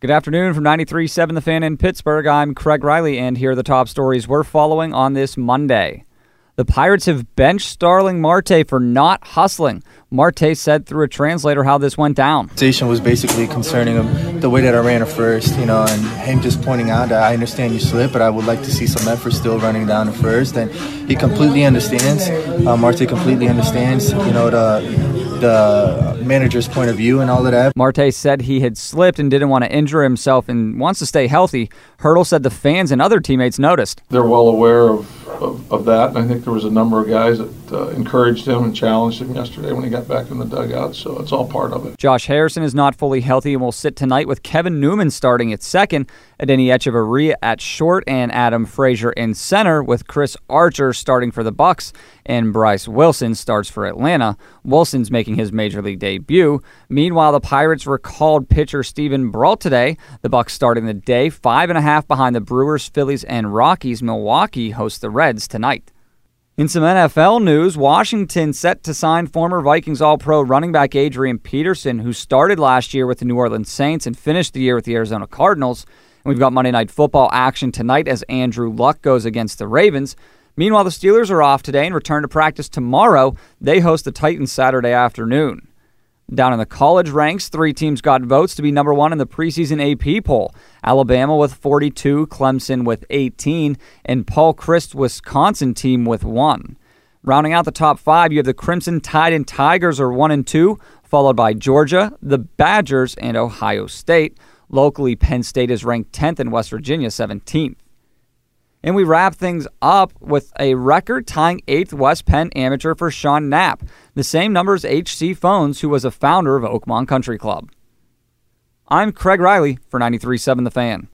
Good afternoon from 93.7 The Fan in Pittsburgh. I'm Craig Riley, and here are the top stories we're following on this Monday. The Pirates have benched Starling Marte for not hustling. Marte said through a translator how this went down. Station was basically concerning him the way that I ran at first, you know, and him just pointing out that I understand you slip, but I would like to see some effort still running down the first. And he completely understands. Uh, Marte completely understands, you know, the the manager's point of view and all of that. Marte said he had slipped and didn't want to injure himself and wants to stay healthy. Hurdle said the fans and other teammates noticed. They're well aware of, of, of that, and I think there was a number of guys that uh, encouraged him and challenged him yesterday when he got back in the dugout, so it's all part of it. Josh Harrison is not fully healthy and will sit tonight with Kevin Newman starting at second, Adeiny Hechavarria at short, and Adam Frazier in center, with Chris Archer starting for the Bucs and Bryce Wilson starts for Atlanta. Wilson's making his major league debut. Meanwhile, the Pirates recalled pitcher Steven Brault today. The Bucs starting the day five and a half behind the Brewers, Phillies, and Rockies. Milwaukee hosts the Reds tonight. In some NFL news, Washington set to sign former Vikings All Pro running back Adrian Peterson, who started last year with the New Orleans Saints and finished the year with the Arizona Cardinals. And we've got Monday Night Football action tonight as Andrew Luck goes against the Ravens. Meanwhile, the Steelers are off today and return to practice tomorrow. They host the Titans Saturday afternoon. Down in the college ranks, three teams got votes to be number one in the preseason AP poll Alabama with 42, Clemson with 18, and Paul Chryst Wisconsin team with one. Rounding out the top five, you have the Crimson Tide and Tigers are one and two, followed by Georgia, the Badgers, and Ohio State. Locally, Penn State is ranked 10th and West Virginia 17th. And we wrap things up with a record tying eighth West Penn amateur for Sean Knapp, the same number as H.C. Fownes, who was a founder of Oakmont Country Club. I'm Craig Riley for 93.7 The Fan.